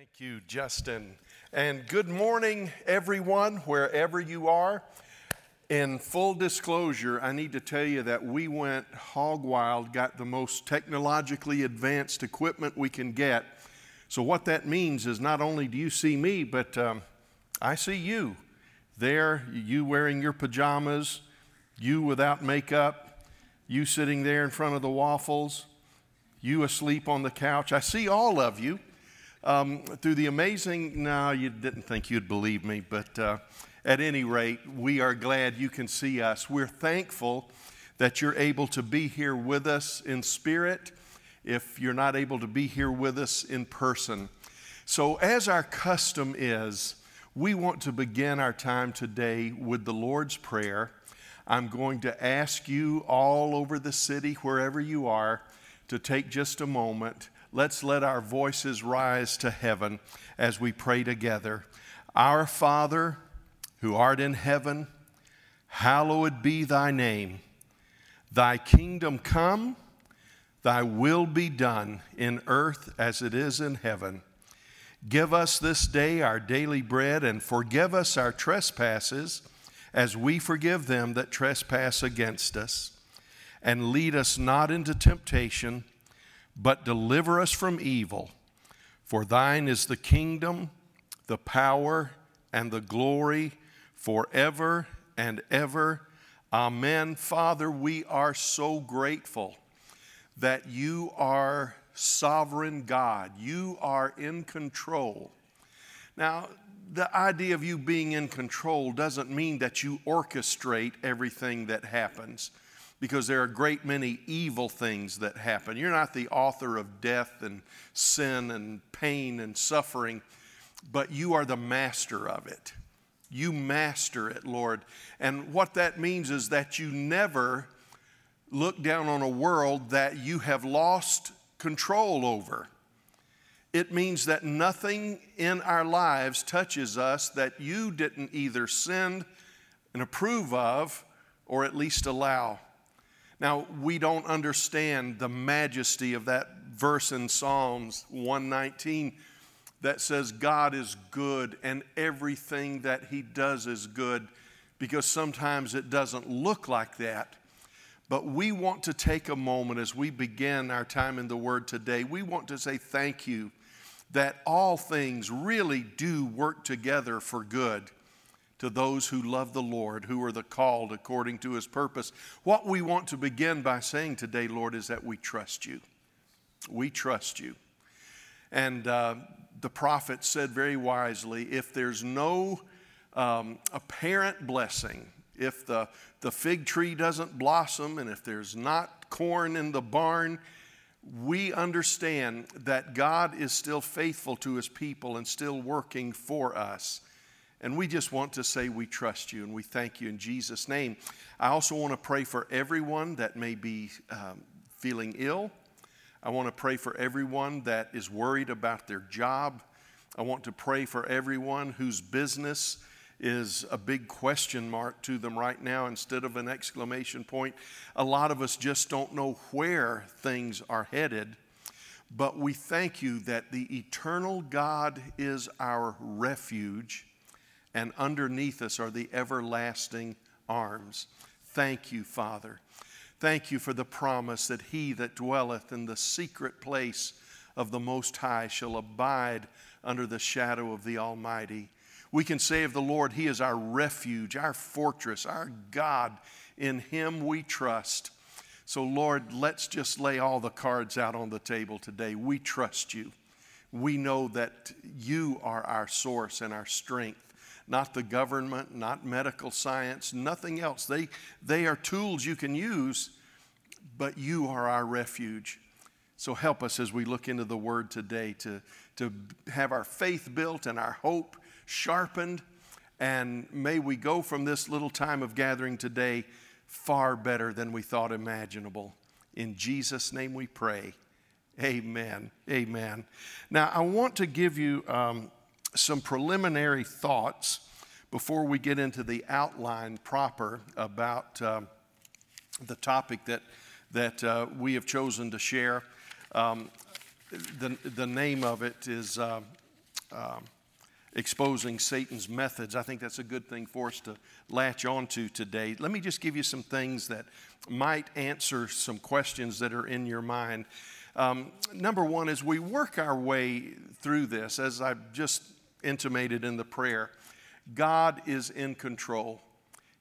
Thank you, Justin. And good morning, everyone, wherever you are. In full disclosure, I need to tell you that we went hog wild, got the most technologically advanced equipment we can get. So, what that means is not only do you see me, but um, I see you there, you wearing your pajamas, you without makeup, you sitting there in front of the waffles, you asleep on the couch. I see all of you um, through the amazing, no, you didn't think you'd believe me, but uh, at any rate, we are glad you can see us. We're thankful that you're able to be here with us in spirit if you're not able to be here with us in person. So, as our custom is, we want to begin our time today with the Lord's Prayer. I'm going to ask you all over the city, wherever you are, to take just a moment let's let our voices rise to heaven as we pray together. Our Father, who art in heaven, hallowed be thy name. Thy kingdom come, thy will be done in earth as it is in heaven. Give us this day our daily bread and forgive us our trespasses as we forgive them that trespass against us. And lead us not into temptation but deliver us from evil. For thine is the kingdom, the power, and the glory forever and ever. Amen. Father, we are so grateful that you are sovereign God. You are in control. Now, the idea of you being in control doesn't mean that you orchestrate everything that happens because there are a great many evil things that happen. You're not the author of death and sin and pain and suffering, but you are the master of it. You master it, Lord. And what that means is that you never look down on a world that you have lost control over. It means that nothing in our lives touches us that you didn't either send and approve of or at least allow. Now, we don't understand the majesty of that verse in Psalms 119 that says God is good and everything that He does is good because sometimes it doesn't look like that. But we want to take a moment as we begin our time in the Word today. We want to say thank you that all things really do work together for good to those who love the Lord, who are the called according to his purpose. What we want to begin by saying today, Lord, is that we trust you. We trust you. And uh, the prophet said very wisely if there's no um, apparent blessing, if the, the fig tree doesn't blossom, and if there's not corn in the barn, we understand that God is still faithful to his people and still working for us. And we just want to say we trust you and we thank you in Jesus' name. I also want to pray for everyone that may be um, feeling ill. I want to pray for everyone that is worried about their job. I want to pray for everyone whose business is a big question mark to them right now instead of an exclamation point. A lot of us just don't know where things are headed. But we thank you that the eternal God is our refuge and underneath us are the everlasting arms. Thank you, Father. Thank you for the promise that he that dwelleth in the secret place of the Most High shall abide under the shadow of the Almighty. We can say of the Lord, He is our refuge, our fortress, our God. In Him we trust. So, Lord, let's just lay all the cards out on the table today. We trust you. We know that you are our source and our strength not the government, not medical science, nothing else. They, they are tools you can use, but you are our refuge. So help us as we look into the Word today to, to have our faith built and our hope sharpened. And may we go from this little time of gathering today far better than we thought imaginable. In Jesus' name we pray. Amen. Amen. Now, I want to give you um, some preliminary thoughts before we get into the outline proper about uh, the topic that, that uh, we have chosen to share. Um, the, the name of it is uh, um, exposing Satan's methods. I think that's a good thing for us to latch onto today. Let me just give you some things that might answer some questions that are in your mind. Um, number one, as we work our way through this, as I've just intimated in the prayer, God is in control.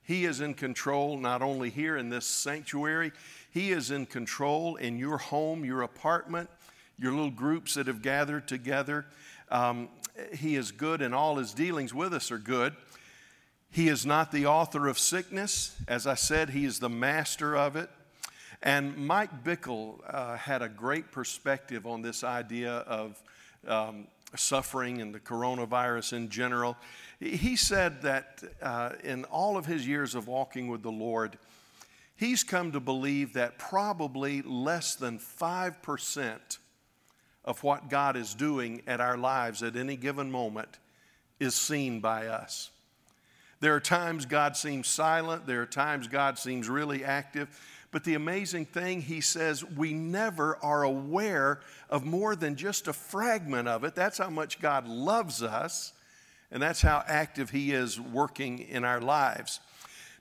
He is in control not only here in this sanctuary, He is in control in your home, your apartment, your little groups that have gathered together. Um, he is good, and all His dealings with us are good. He is not the author of sickness. As I said, He is the master of it. And Mike Bickle uh, had a great perspective on this idea of um, suffering and the coronavirus in general. He said that uh, in all of his years of walking with the Lord, he's come to believe that probably less than 5% of what God is doing at our lives at any given moment is seen by us. There are times God seems silent, there are times God seems really active. But the amazing thing, he says, we never are aware of more than just a fragment of it. That's how much God loves us, and that's how active he is working in our lives.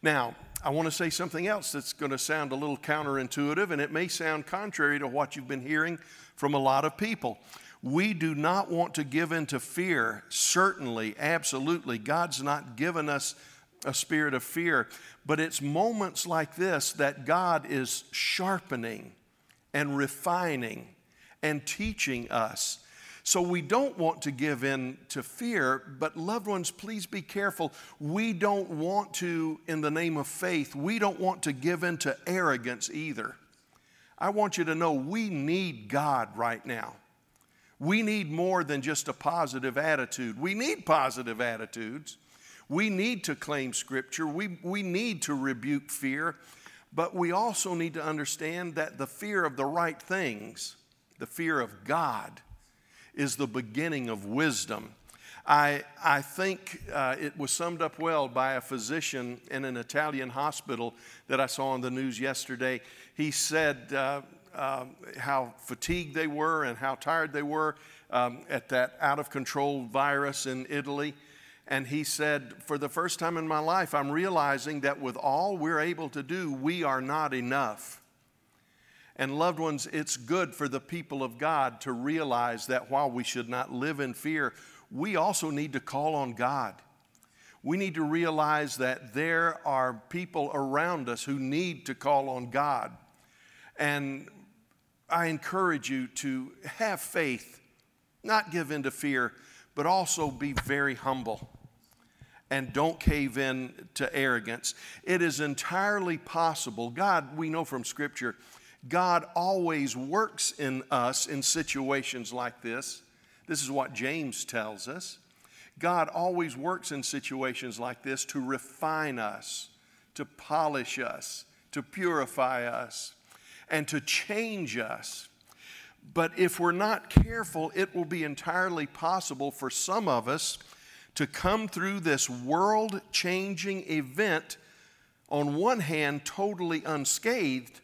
Now, I want to say something else that's going to sound a little counterintuitive, and it may sound contrary to what you've been hearing from a lot of people. We do not want to give in to fear. Certainly, absolutely. God's not given us a spirit of fear. But it's moments like this that God is sharpening and refining and teaching us. So we don't want to give in to fear, but loved ones, please be careful. We don't want to, in the name of faith, we don't want to give in to arrogance either. I want you to know we need God right now. We need more than just a positive attitude. We need positive attitudes, we need to claim Scripture, we, we need to rebuke fear, but we also need to understand that the fear of the right things, the fear of God, is the beginning of wisdom. I, I think uh, it was summed up well by a physician in an Italian hospital that I saw on the news yesterday. He said uh, uh, how fatigued they were and how tired they were um, at that out of control virus in Italy. And he said, For the first time in my life, I'm realizing that with all we're able to do, we are not enough. And, loved ones, it's good for the people of God to realize that while we should not live in fear, we also need to call on God. We need to realize that there are people around us who need to call on God. And I encourage you to have faith, not give in to fear, but also be very humble and don't cave in to arrogance. It is entirely possible. God, we know from Scripture, God always works in us in situations like this. This is what James tells us. God always works in situations like this to refine us, to polish us, to purify us, and to change us. But if we're not careful, it will be entirely possible for some of us to come through this world changing event, on one hand, totally unscathed,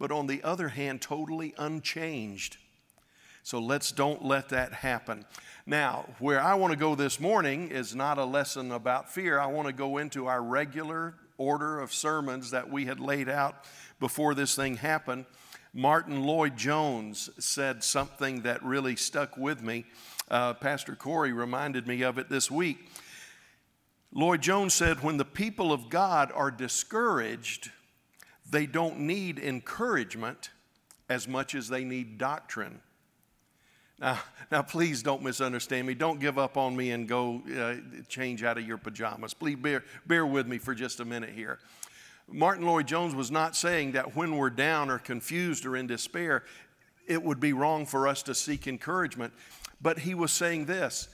but on the other hand, totally unchanged. So let's don't let that happen. Now, where I want to go this morning is not a lesson about fear. I want to go into our regular order of sermons that we had laid out before this thing happened. Martyn Lloyd-Jones said something that really stuck with me. Uh, Pastor Corey reminded me of it this week. Lloyd-Jones said, When the people of God are discouraged, they don't need encouragement as much as they need doctrine. Now, now please don't misunderstand me. Don't give up on me and go uh, change out of your pajamas. Please bear, bear with me for just a minute here. Martyn Lloyd-Jones was not saying that when we're down or confused or in despair, it would be wrong for us to seek encouragement. But he was saying this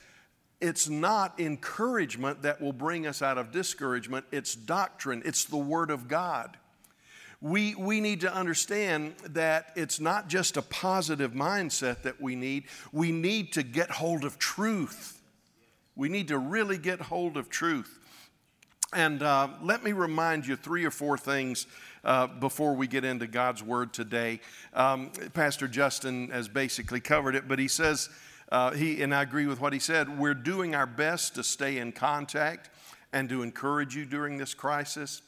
it's not encouragement that will bring us out of discouragement, it's doctrine, it's the Word of God. We, we need to understand that it's not just a positive mindset that we need, we need to get hold of truth. We need to really get hold of truth. And uh, let me remind you three or four things uh, before we get into God's Word today. Um, Pastor Justin has basically covered it, but he says, Uh, he, and I agree with what he said. We're doing our best to stay in contact and to encourage you during this crisis.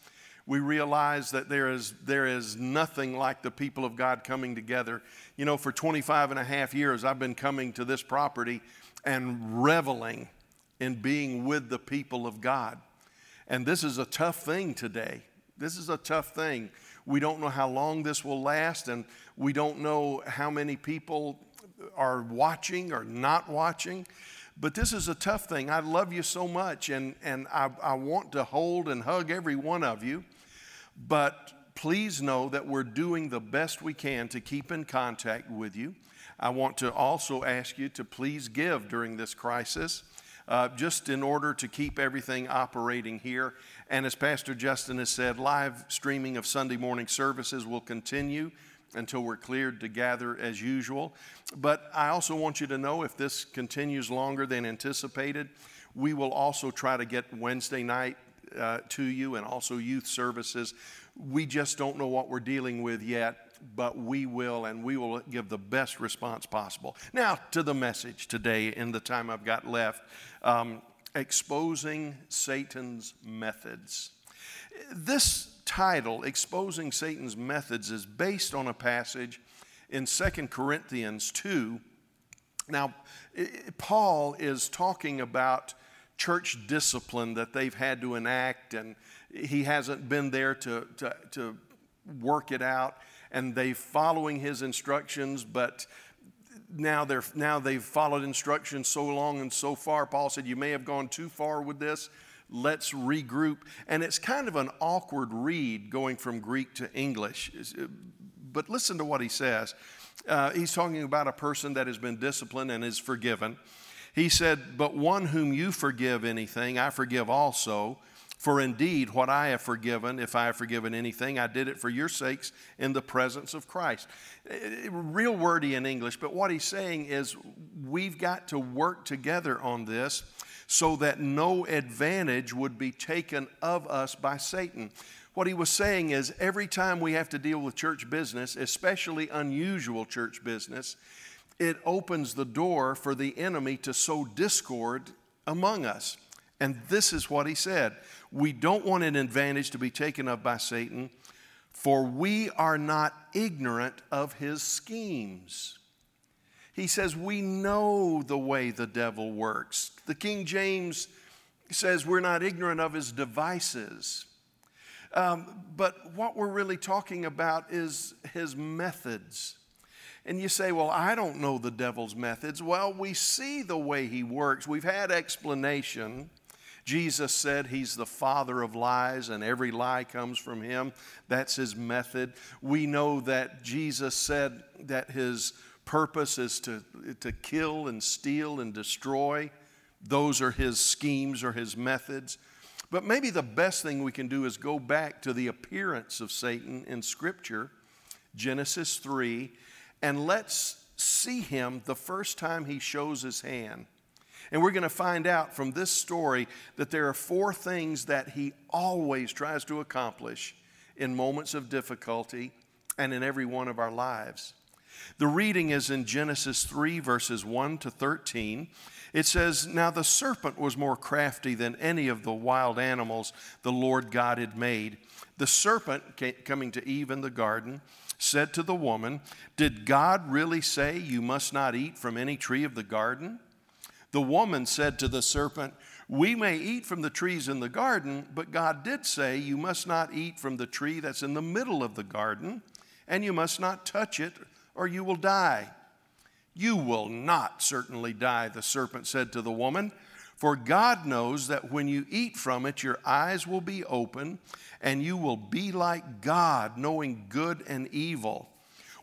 We realize that there is, there is nothing like the people of God coming together. You know, for 25 and a half years, I've been coming to this property and reveling in being with the people of God. And this is a tough thing today. This is a tough thing. We don't know how long this will last, and we don't know how many people are watching or not watching. But this is a tough thing. I love you so much, and, and I, I want to hold and hug every one of you. But please know that we're doing the best we can to keep in contact with you. I want to also ask you to please give during this crisis uh, just in order to keep everything operating here. And as Pastor Justin has said, live streaming of Sunday morning services will continue until we're cleared to gather as usual. But I also want you to know if this continues longer than anticipated, we will also try to get Wednesday night uh, to you and also youth services. We just don't know what we're dealing with yet but we will, and we will give the best response possible. Now, to the message today in the time I've got left um, exposing Satan's methods. This title, Exposing Satan's Methods, is based on a passage in 2 Corinthians 2. Now, Paul is talking about church discipline that they've had to enact, and he hasn't been there to, to, to work it out and they're following his instructions, but now they're now they've followed instructions so long and so far. Paul said, You may have gone too far with this. Let's regroup. And it's kind of an awkward read going from Greek to English. But listen to what he says. Uh, he's talking about a person that has been disciplined and is forgiven. He said, But one whom you forgive anything, I forgive also. For indeed, what I have forgiven, if I have forgiven anything, I did it for your sakes in the presence of Christ. Eh, eh, real wordy in English, but what he's saying is we've got to work together on this so that no advantage would be taken of us by Satan. What he was saying is every time we have to deal with church business, especially unusual church business, it opens the door for the enemy to sow discord among us. And this is what he said We don't want an advantage to be taken of by Satan, for we are not ignorant of his schemes. He says, We know the way the devil works. The King James says, We're not ignorant of his devices. Um, but what we're really talking about is his methods. And you say, Well, I don't know the devil's methods. Well, we see the way he works. We've had explanation. Jesus said he's the father of lies and every lie comes from him. That's his method. We know that Jesus said that his purpose is to, to kill and steal and destroy. Those are his schemes or his methods. But maybe the best thing we can do is go back to the appearance of Satan in Scripture, Genesis 3, and let's see him the first time he shows his hand. And we're going to find out from this story that there are four things that he always tries to accomplish in moments of difficulty and in every one of our lives. The reading is in Genesis 3, verses 1 to 13. It says, Now the serpent was more crafty than any of the wild animals the Lord God had made. The serpent, coming to Eve in the garden, said to the woman, Did God really say you must not eat from any tree of the garden? The woman said to the serpent, We may eat from the trees in the garden, but God did say, You must not eat from the tree that's in the middle of the garden, and you must not touch it, or you will die. You will not certainly die, the serpent said to the woman. For God knows that when you eat from it, your eyes will be open, and you will be like God, knowing good and evil.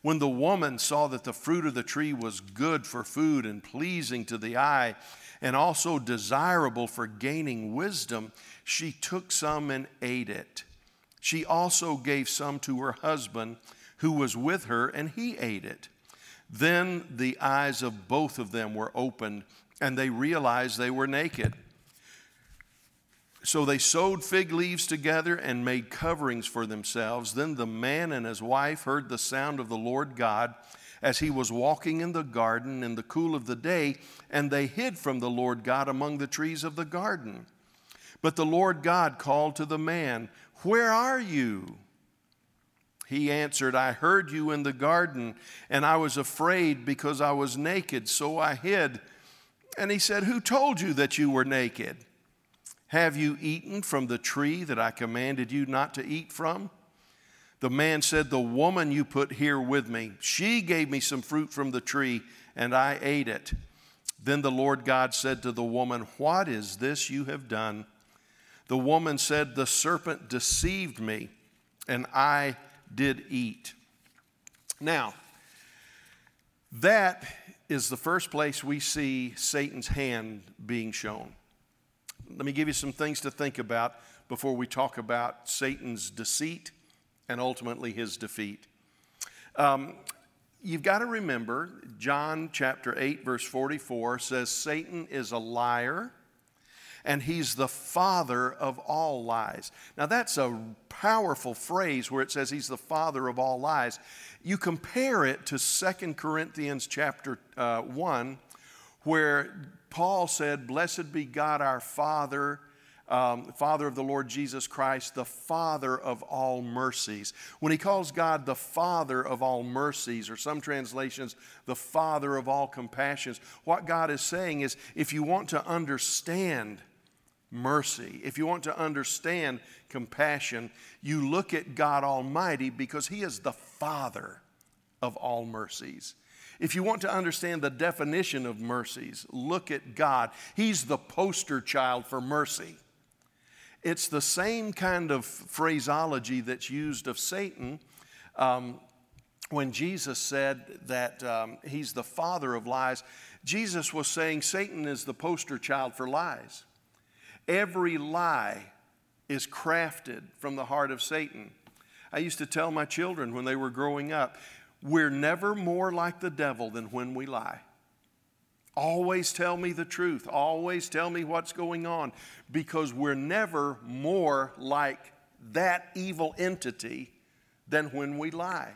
When the woman saw that the fruit of the tree was good for food and pleasing to the eye, and also desirable for gaining wisdom, she took some and ate it. She also gave some to her husband who was with her, and he ate it. Then the eyes of both of them were opened, and they realized they were naked. So they sewed fig leaves together and made coverings for themselves. Then the man and his wife heard the sound of the Lord God as he was walking in the garden in the cool of the day, and they hid from the Lord God among the trees of the garden. But the Lord God called to the man, Where are you? He answered, I heard you in the garden, and I was afraid because I was naked, so I hid. And he said, Who told you that you were naked? Have you eaten from the tree that I commanded you not to eat from? The man said, The woman you put here with me, she gave me some fruit from the tree, and I ate it. Then the Lord God said to the woman, What is this you have done? The woman said, The serpent deceived me, and I did eat. Now, that is the first place we see Satan's hand being shown. Let me give you some things to think about before we talk about Satan's deceit and ultimately his defeat. Um, you've got to remember, John chapter 8, verse 44 says, Satan is a liar and he's the father of all lies. Now, that's a powerful phrase where it says he's the father of all lies. You compare it to Second Corinthians chapter uh, 1, where Paul said, Blessed be God our Father. Um, Father of the Lord Jesus Christ, the Father of all mercies. When he calls God the Father of all mercies, or some translations, the Father of all compassions, what God is saying is if you want to understand mercy. If you want to understand compassion, you look at God Almighty because He is the Father of all mercies. If you want to understand the definition of mercies, look at God. He's the poster child for mercy. It's the same kind of phraseology that's used of Satan um, when Jesus said that um, he's the father of lies. Jesus was saying Satan is the poster child for lies. Every lie is crafted from the heart of Satan. I used to tell my children when they were growing up, we're never more like the devil than when we lie. Always tell me the truth. Always tell me what's going on because we're never more like that evil entity than when we lie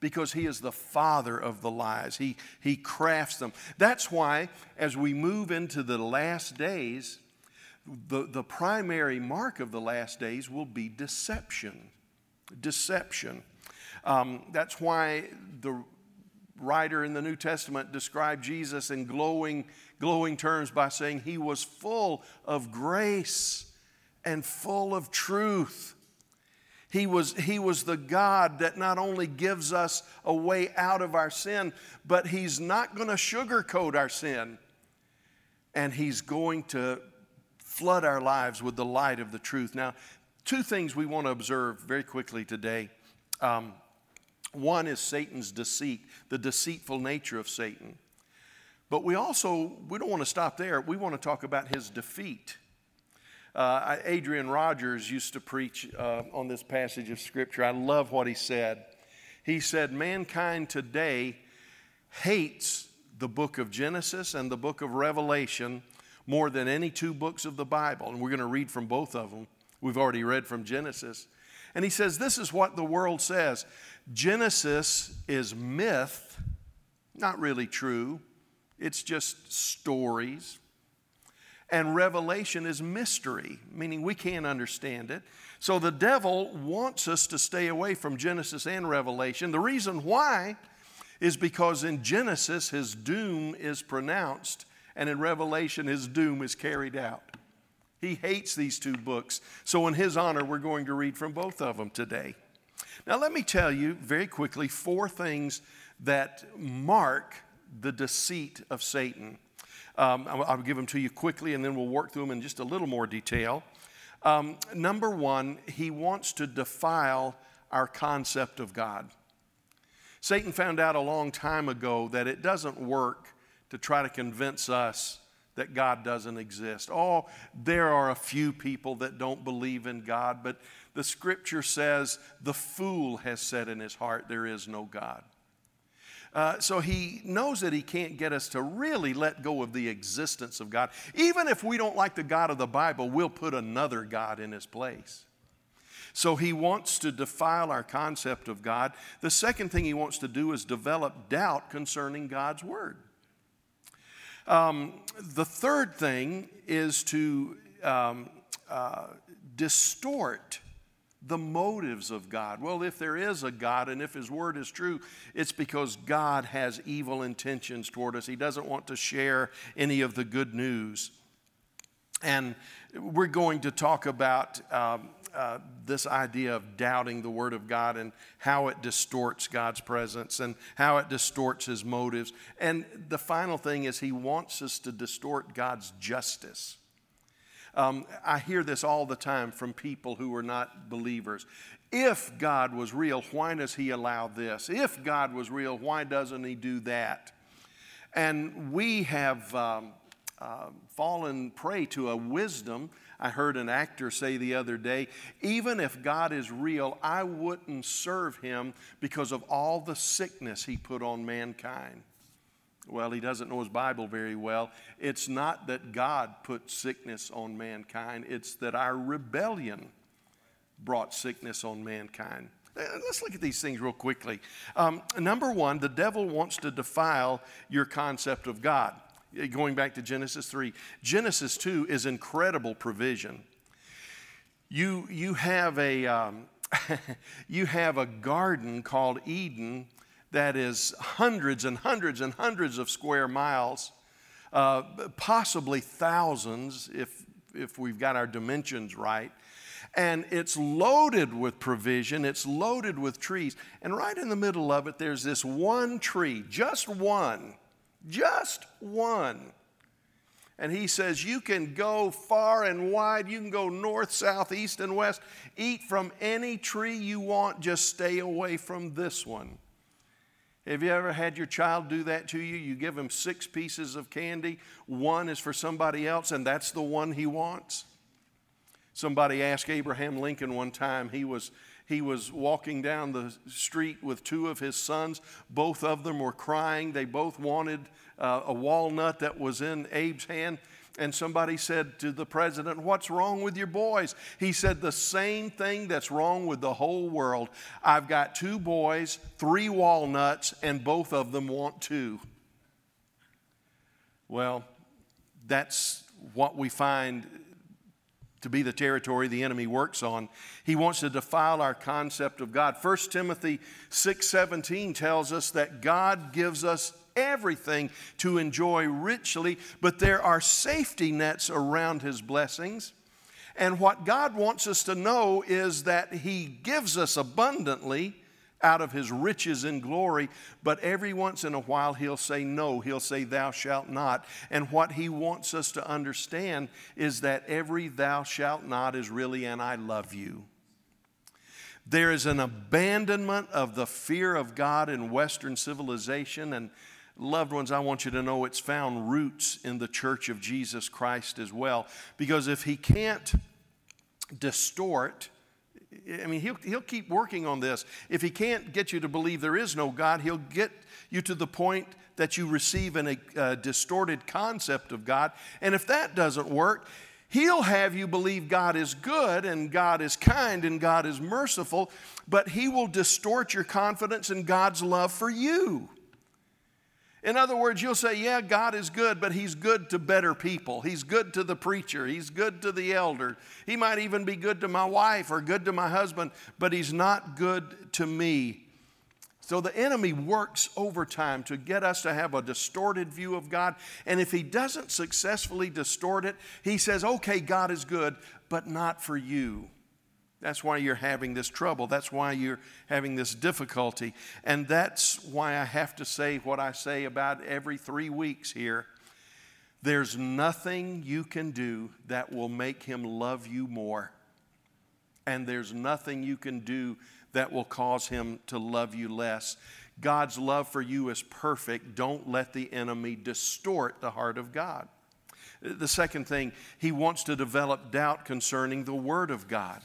because he is the father of the lies. He, he crafts them. That's why, as we move into the last days, the, the primary mark of the last days will be deception. Deception. Um, that's why the writer in the New Testament described Jesus in glowing, glowing terms by saying he was full of grace and full of truth. He was, he was the God that not only gives us a way out of our sin, but He's not going to sugarcoat our sin. And He's going to flood our lives with the light of the truth. Now, two things we want to observe very quickly today. Um, one is Satan's deceit, the deceitful nature of Satan. But we also, we don't want to stop there. We want to talk about his defeat. Uh, Adrian Rogers used to preach uh, on this passage of Scripture. I love what he said. He said, Mankind today hates the book of Genesis and the book of Revelation more than any two books of the Bible. And we're going to read from both of them. We've already read from Genesis. And he says, This is what the world says Genesis is myth, not really true, it's just stories. And Revelation is mystery, meaning we can't understand it. So the devil wants us to stay away from Genesis and Revelation. The reason why is because in Genesis, his doom is pronounced and in Revelation, his doom is carried out. He hates these two books. So, in his honor, we're going to read from both of them today. Now, let me tell you very quickly four things that mark the deceit of Satan. Um, I'll give them to you quickly and then we'll work through them in just a little more detail. Um, number one, he wants to defile our concept of God. Satan found out a long time ago that it doesn't work to try to convince us that God doesn't exist. Oh, there are a few people that don't believe in God, but the scripture says the fool has said in his heart, There is no God. Uh, so he knows that he can't get us to really let go of the existence of God. Even if we don't like the God of the Bible, we'll put another God in his place. So he wants to defile our concept of God. The second thing he wants to do is develop doubt concerning God's word. Um, the third thing is to um, uh, distort the motives of God. Well, if there is a God and if His Word is true, it's because God has evil intentions toward us. He doesn't want to share any of the good news. And we're going to talk about um, uh, this idea of doubting the Word of God and how it distorts God's presence and how it distorts His motives. And the final thing is, He wants us to distort God's justice. Um, I hear this all the time from people who are not believers. If God was real, why does He allow this? If God was real, why doesn't He do that? And we have um, uh, fallen prey to a wisdom. I heard an actor say the other day even if God is real, I wouldn't serve Him because of all the sickness He put on mankind. Well, he doesn't know his Bible very well. It's not that God put sickness on mankind, it's that our rebellion brought sickness on mankind. Let's look at these things real quickly. Um, number one, the devil wants to defile your concept of God. Going back to Genesis 3, Genesis 2 is incredible provision. You, you, have a, um, you have a garden called Eden that is hundreds and hundreds and hundreds of square miles, uh, possibly thousands if, if we've got our dimensions right. And it's loaded with provision, it's loaded with trees. And right in the middle of it, there's this one tree, just one, just one. And he says, You can go far and wide. You can go north, south, east, and west. Eat from any tree you want. Just stay away from this one. Have you ever had your child do that to you? You give him six pieces of candy, one is for somebody else, and that's the one he wants? Somebody asked Abraham Lincoln one time, he was, he was walking down the street with two of his sons. Both of them were crying. They both wanted uh, a walnut that was in Abe's hand and somebody said to the president, What's wrong with your boys? He said, The same thing that's wrong with the whole world. I've got two boys, three walnuts, and both of them want two. Well, that's what we find to be the territory the enemy works on. He wants to defile our concept of God. 1 Timothy 6:17 tells us that God gives us everything to enjoy richly, but there are safety nets around his blessings. And what God wants us to know is that he gives us abundantly out of his riches and glory, but every once in a while he'll say no. He'll say, Thou shalt not. And what he wants us to understand is that every thou shalt not is really an I love you. There is an abandonment of the fear of God in Western civilization, and Loved ones, I want you to know it's found roots in the church of Jesus Christ as well. Because if he can't distort, I mean, he'll, he'll keep working on this. If he can't get you to believe there is no God, he'll get you to the point that you receive an, a distorted concept of God. And if that doesn't work, He'll have you believe God is good and God is kind and God is merciful, but He will distort your confidence in God's love for you. In other words, you'll say, Yeah, God is good, but He's good to better people. He's good to the preacher. He's good to the elder. He might even be good to my wife or good to my husband, but He's not good to me. So the enemy works overtime to get us to have a distorted view of God. And if he doesn't successfully distort it, he says, Okay, God is good, but not for you. That's why you're having this trouble. That's why you're having this difficulty. And that's why I have to say what I say about every three weeks here. There's nothing you can do that will make him love you more. And there's nothing you can do that will cause him to love you less. God's love for you is perfect. Don't let the enemy distort the heart of God. The second thing, he wants to develop doubt concerning the Word of God.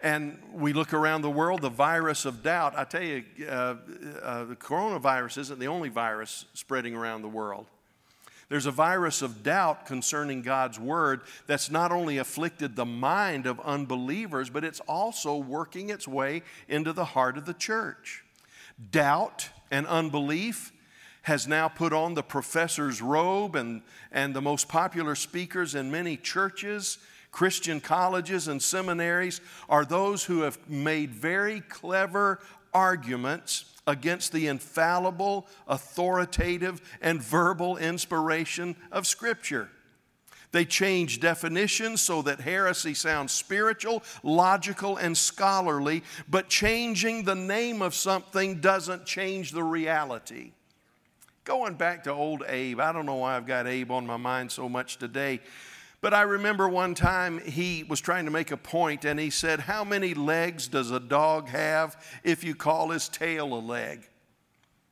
And we look around the world, the virus of doubt. I tell you, uh, uh, the coronavirus isn't the only virus spreading around the world. There's a virus of doubt concerning God's word that's not only afflicted the mind of unbelievers, but it's also working its way into the heart of the church. Doubt and unbelief has now put on the professor's robe, and, and the most popular speakers in many churches, Christian colleges, and seminaries are those who have made very clever arguments against the infallible, authoritative, and verbal inspiration of Scripture. They change definitions so that heresy sounds spiritual, logical, and scholarly, but changing the name of something doesn't change the reality. Going back to old Abe, I don't know why I've got Abe on my mind so much today, but I remember one time he was trying to make a point and he said, How many legs does a dog have if you call his tail a leg?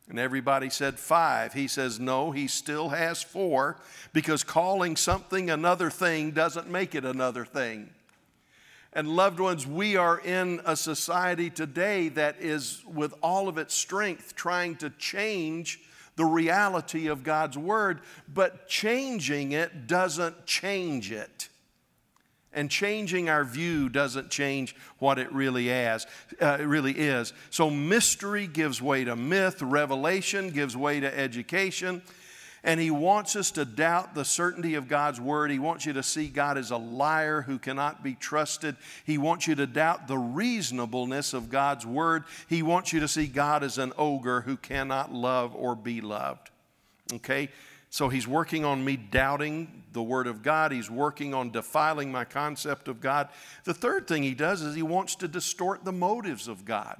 And everybody said five. He says, no, he still has four because calling something another thing doesn't make it another thing. And loved ones, we are in a society today that is, with all of its strength, trying to change the reality of God's Word, but changing it doesn't change it. And changing our view doesn't change what it really is. Uh, it really is. So mystery gives way to myth, revelation gives way to education. And he wants us to doubt the certainty of God's word. He wants you to see God as a liar who cannot be trusted. He wants you to doubt the reasonableness of God's word. He wants you to see God as an ogre who cannot love or be loved. Okay? So he's working on me doubting the Word of God. He's working on defiling my concept of God. The third thing he does is he wants to distort the motives of God.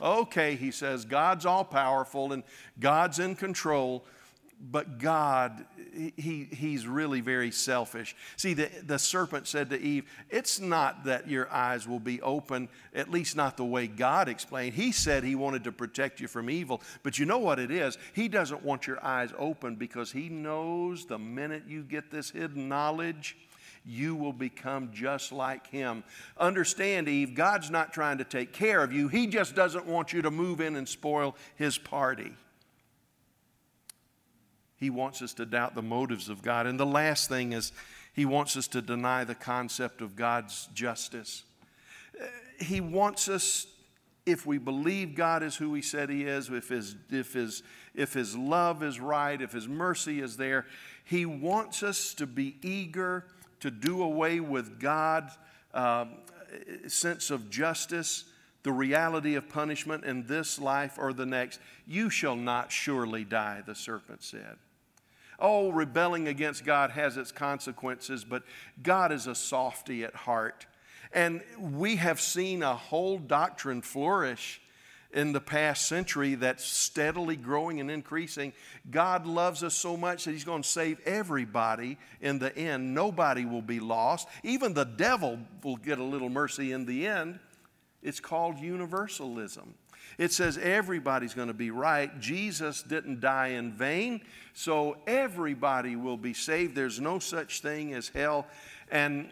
Okay, he says, God's all powerful and God's in control but God, he, he's really very selfish. See, the, the serpent said to Eve, It's not that your eyes will be open, at least not the way God explained. He said he wanted to protect you from evil, but you know what it is? He doesn't want your eyes open because he knows the minute you get this hidden knowledge, you will become just like him. Understand, Eve, God's not trying to take care of you, he just doesn't want you to move in and spoil his party. He wants us to doubt the motives of God. And the last thing is, he wants us to deny the concept of God's justice. He wants us, if we believe God is who He said He is, if His, if his, if his love is right, if His mercy is there, He wants us to be eager to do away with God's um, sense of justice the reality of punishment in this life or the next. You shall not surely die, the serpent said. Oh, rebelling against God has its consequences, but God is a softy at heart. And we have seen a whole doctrine flourish in the past century that's steadily growing and increasing. God loves us so much that He's going to save everybody in the end. Nobody will be lost. Even the devil will get a little mercy in the end. It's called universalism. It says everybody's going to be right. Jesus didn't die in vain, so everybody will be saved. There's no such thing as hell. And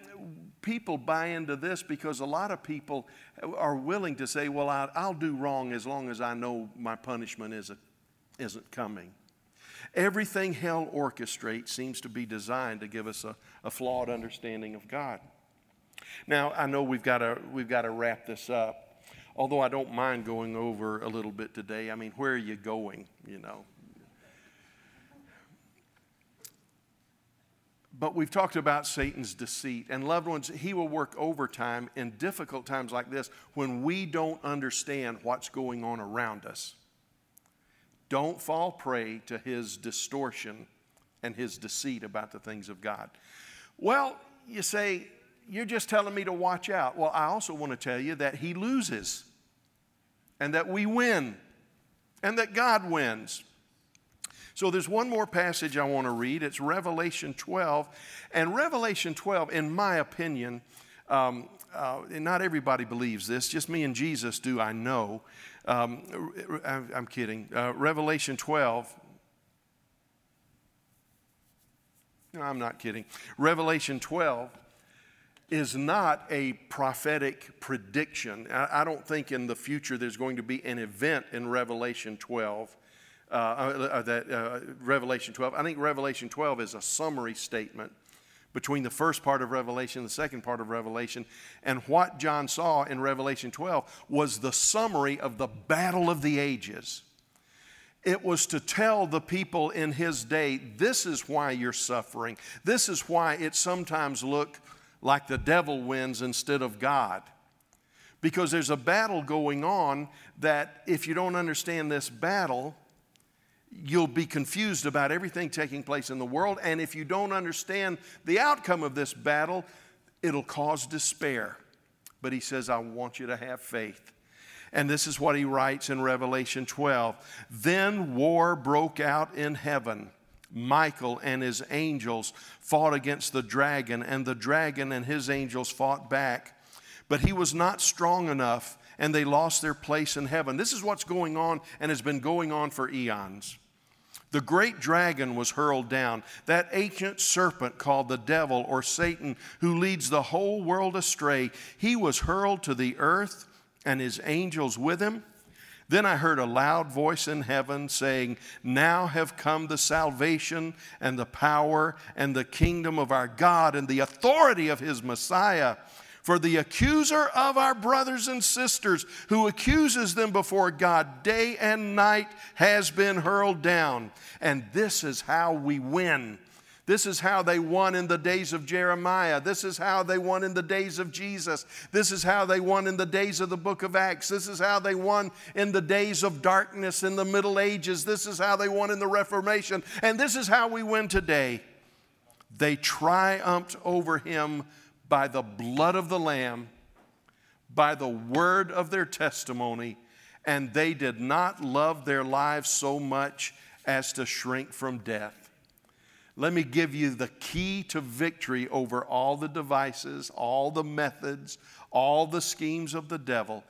people buy into this because a lot of people are willing to say, Well, I'll do wrong as long as I know my punishment isn't, coming. Everything hell orchestrates seems to be designed to give us a, a flawed understanding of God. Now, I know we've got to, we've got to wrap this up although I don't mind going over a little bit today. I mean, where are you going, you know? But we've talked about Satan's deceit. And loved ones, he will work overtime in difficult times like this when we don't understand what's going on around us. Don't fall prey to his distortion and his deceit about the things of God. Well, you say, you're just telling me to watch out. Well, I also want to tell you that he loses and that we win and that God wins. So there's one more passage I want to read. It's Revelation 12. And Revelation 12, in my opinion, um, uh, not everybody believes this, just me and Jesus do, I know. Um, I'm kidding. Uh, Revelation 12. No, I'm not kidding. Revelation 12 is not a prophetic prediction. I, don't think in the future there's going to be an event in Revelation 12 uh, uh, that uh, Revelation 12. I think Revelation 12 is a summary statement between the first part of Revelation and the second part of Revelation. And what John saw in Revelation 12 was the summary of the battle of the ages. It was to tell the people in his day, this is why you're suffering. This is why it sometimes look like the devil wins instead of God. Because there's a battle going on that if you don't understand this battle, you'll be confused about everything taking place in the world. And if you don't understand the outcome of this battle, it'll cause despair. But he says, I want you to have faith. And this is what he writes in Revelation 12. Then war broke out in heaven. Michael and his angels fought against the dragon, and the dragon and his angels fought back. But he was not strong enough, and they lost their place in heaven. This is what's going on and has been going on for eons. The great dragon was hurled down, that ancient serpent called the devil or Satan, who leads the whole world astray. He was hurled to the earth and his angels with him. Then I heard a loud voice in heaven saying, Now have come the salvation and the power and the kingdom of our God and the authority of his Messiah. For the accuser of our brothers and sisters, who accuses them before God day and night, has been hurled down. And this is how we win. This is how they won in the days of Jeremiah. This is how they won in the days of Jesus. This is how they won in the days of the book of Acts. This is how they won in the days of darkness in the Middle Ages. This is how they won in the Reformation. And this is how we win today. They triumphed over him by the blood of the Lamb, by the word of their testimony, and they did not love their lives so much as to shrink from death. Let me give you the key to victory over all the devices, all the methods, all the schemes of the devil.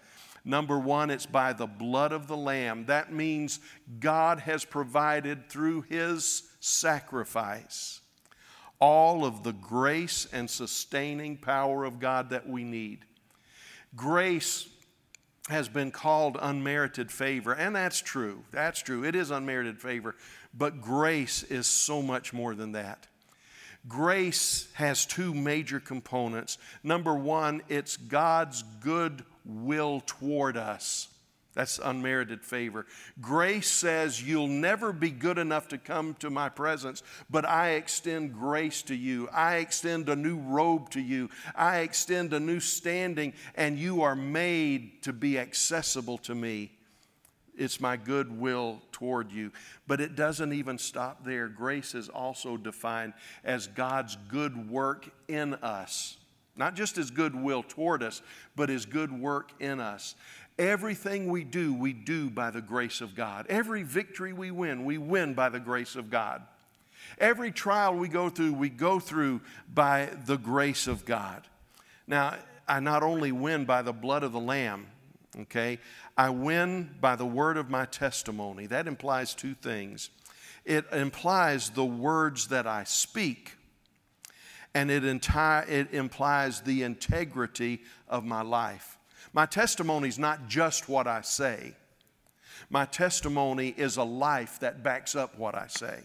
Number one, it's by the blood of the Lamb. That means God has provided through his sacrifice all of the grace and sustaining power of God that we need. Grace has been called unmerited favor, and that's true. That's true. It is unmerited favor, but grace is so much more than that. Grace has two major components. Number one, it's God's good will toward us. That's unmerited favor. Grace says, You'll never be good enough to come to my presence, but I extend grace to you. I extend a new robe to you. I extend a new standing, and you are made to be accessible to me. It's my goodwill toward you. But it doesn't even stop there. Grace is also defined as God's good work in us. Not just his goodwill toward us, but his good work in us. Everything we do, we do by the grace of God. Every victory we win, we win by the grace of God. Every trial we go through, we go through by the grace of God. Now, I not only win by the blood of the Lamb, okay, I win by the word of my testimony. That implies two things it implies the words that I speak, and it, enti- it implies the integrity of my life. My testimony is not just what I say, my testimony is a life that backs up what I say.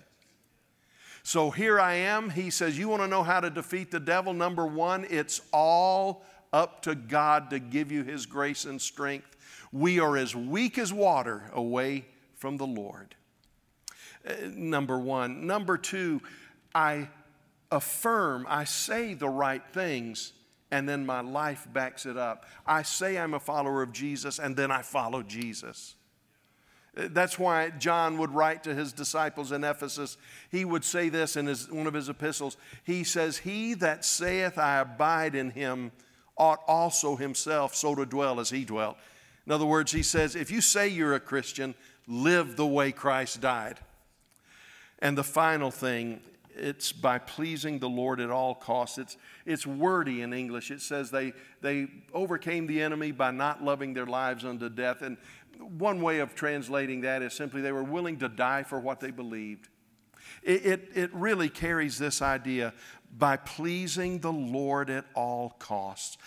So here I am. He says, You want to know how to defeat the devil? Number one, it's all up to God to give you his grace and strength. We are as weak as water away from the Lord. Uh, number one. Number two, I affirm, I say the right things and then my life backs it up. I say I'm a follower of Jesus, and then I follow Jesus. That's why John would write to his disciples in Ephesus. He would say this in his, one of his epistles. He says, He that saith, I abide in him, ought also himself so to dwell as he dwelt. In other words, he says, if you say you're a Christian, live the way Christ died. And the final thing it's by pleasing the Lord at all costs. It's, it's wordy in English. It says they, they overcame the enemy by not loving their lives unto death. And one way of translating that is simply they were willing to die for what they believed. It, it, it really carries this idea by pleasing the Lord at all costs,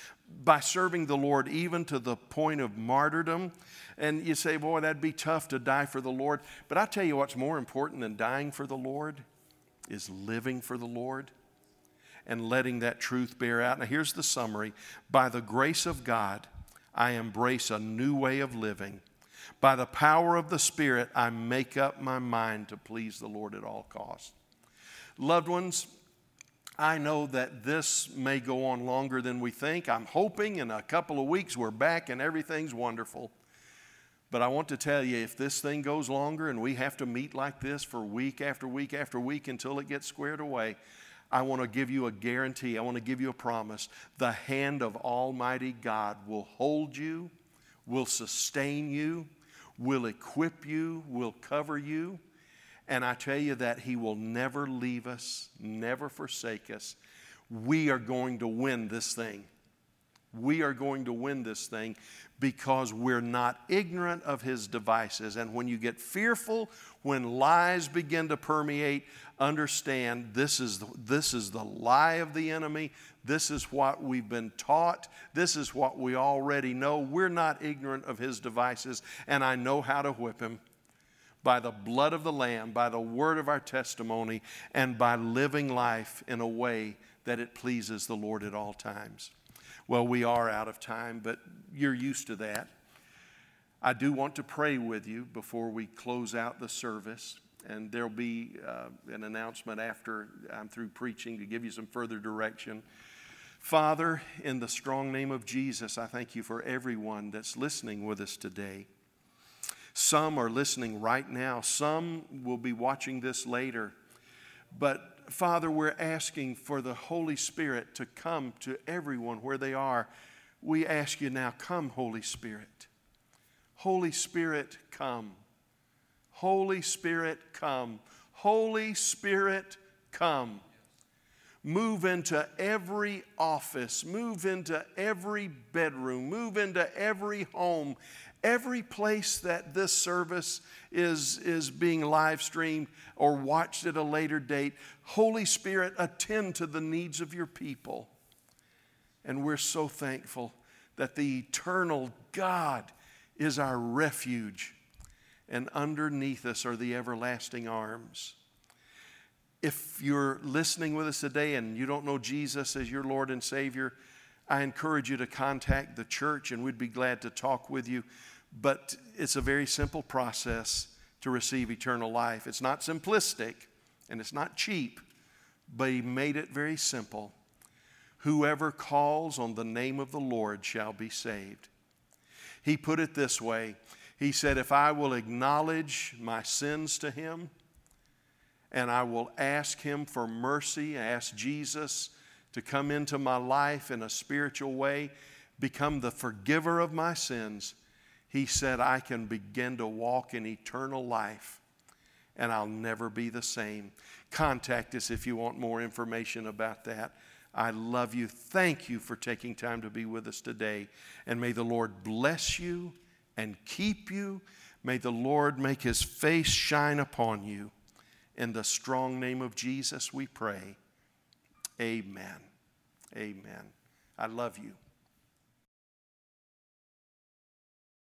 by serving the Lord even to the point of martyrdom. And you say, boy, that'd be tough to die for the Lord. But I tell you what's more important than dying for the Lord is living for the Lord and letting that truth bear out. Now, here's the summary By the grace of God, I embrace a new way of living. By the power of the Spirit, I make up my mind to please the Lord at all costs. Loved ones, I know that this may go on longer than we think. I'm hoping in a couple of weeks we're back and everything's wonderful. But I want to tell you if this thing goes longer and we have to meet like this for week after week after week until it gets squared away, I want to give you a guarantee. I want to give you a promise. The hand of Almighty God will hold you, will sustain you, will equip you, will cover you. And I tell you that He will never leave us, never forsake us. We are going to win this thing. We are going to win this thing because we're not ignorant of his devices. And when you get fearful, when lies begin to permeate, understand this is, the, this is the lie of the enemy. This is what we've been taught. This is what we already know. We're not ignorant of his devices, and I know how to whip him by the blood of the Lamb, by the word of our testimony, and by living life in a way that it pleases the Lord at all times. Well, we are out of time, but you're used to that. I do want to pray with you before we close out the service, and there'll be uh, an announcement after I'm through preaching to give you some further direction. Father, in the strong name of Jesus, I thank you for everyone that's listening with us today. Some are listening right now, some will be watching this later. But Father, we're asking for the Holy Spirit to come to everyone where they are. We ask you now, come, Holy Spirit. Holy Spirit, come. Holy Spirit, come. Holy Spirit, come. Move into every office, move into every bedroom, move into every home, every place that this service is, is being live streamed or watched at a later date. Holy Spirit, attend to the needs of your people. And we're so thankful that the eternal God is our refuge, and underneath us are the everlasting arms. If you're listening with us today and you don't know Jesus as your Lord and Savior, I encourage you to contact the church and we'd be glad to talk with you. But it's a very simple process to receive eternal life. It's not simplistic and it's not cheap, but He made it very simple. Whoever calls on the name of the Lord shall be saved. He put it this way He said, If I will acknowledge my sins to Him, and I will ask Him for mercy, ask Jesus to come into my life in a spiritual way, become the forgiver of my sins, he said, I can begin to walk in eternal life and I'll never be the same. Contact us if you want more information about that. I love you. Thank you for taking time to be with us today. And may the Lord bless you and keep you. May the Lord make his face shine upon you. In the strong name of Jesus, we pray. Amen. Amen. I love you.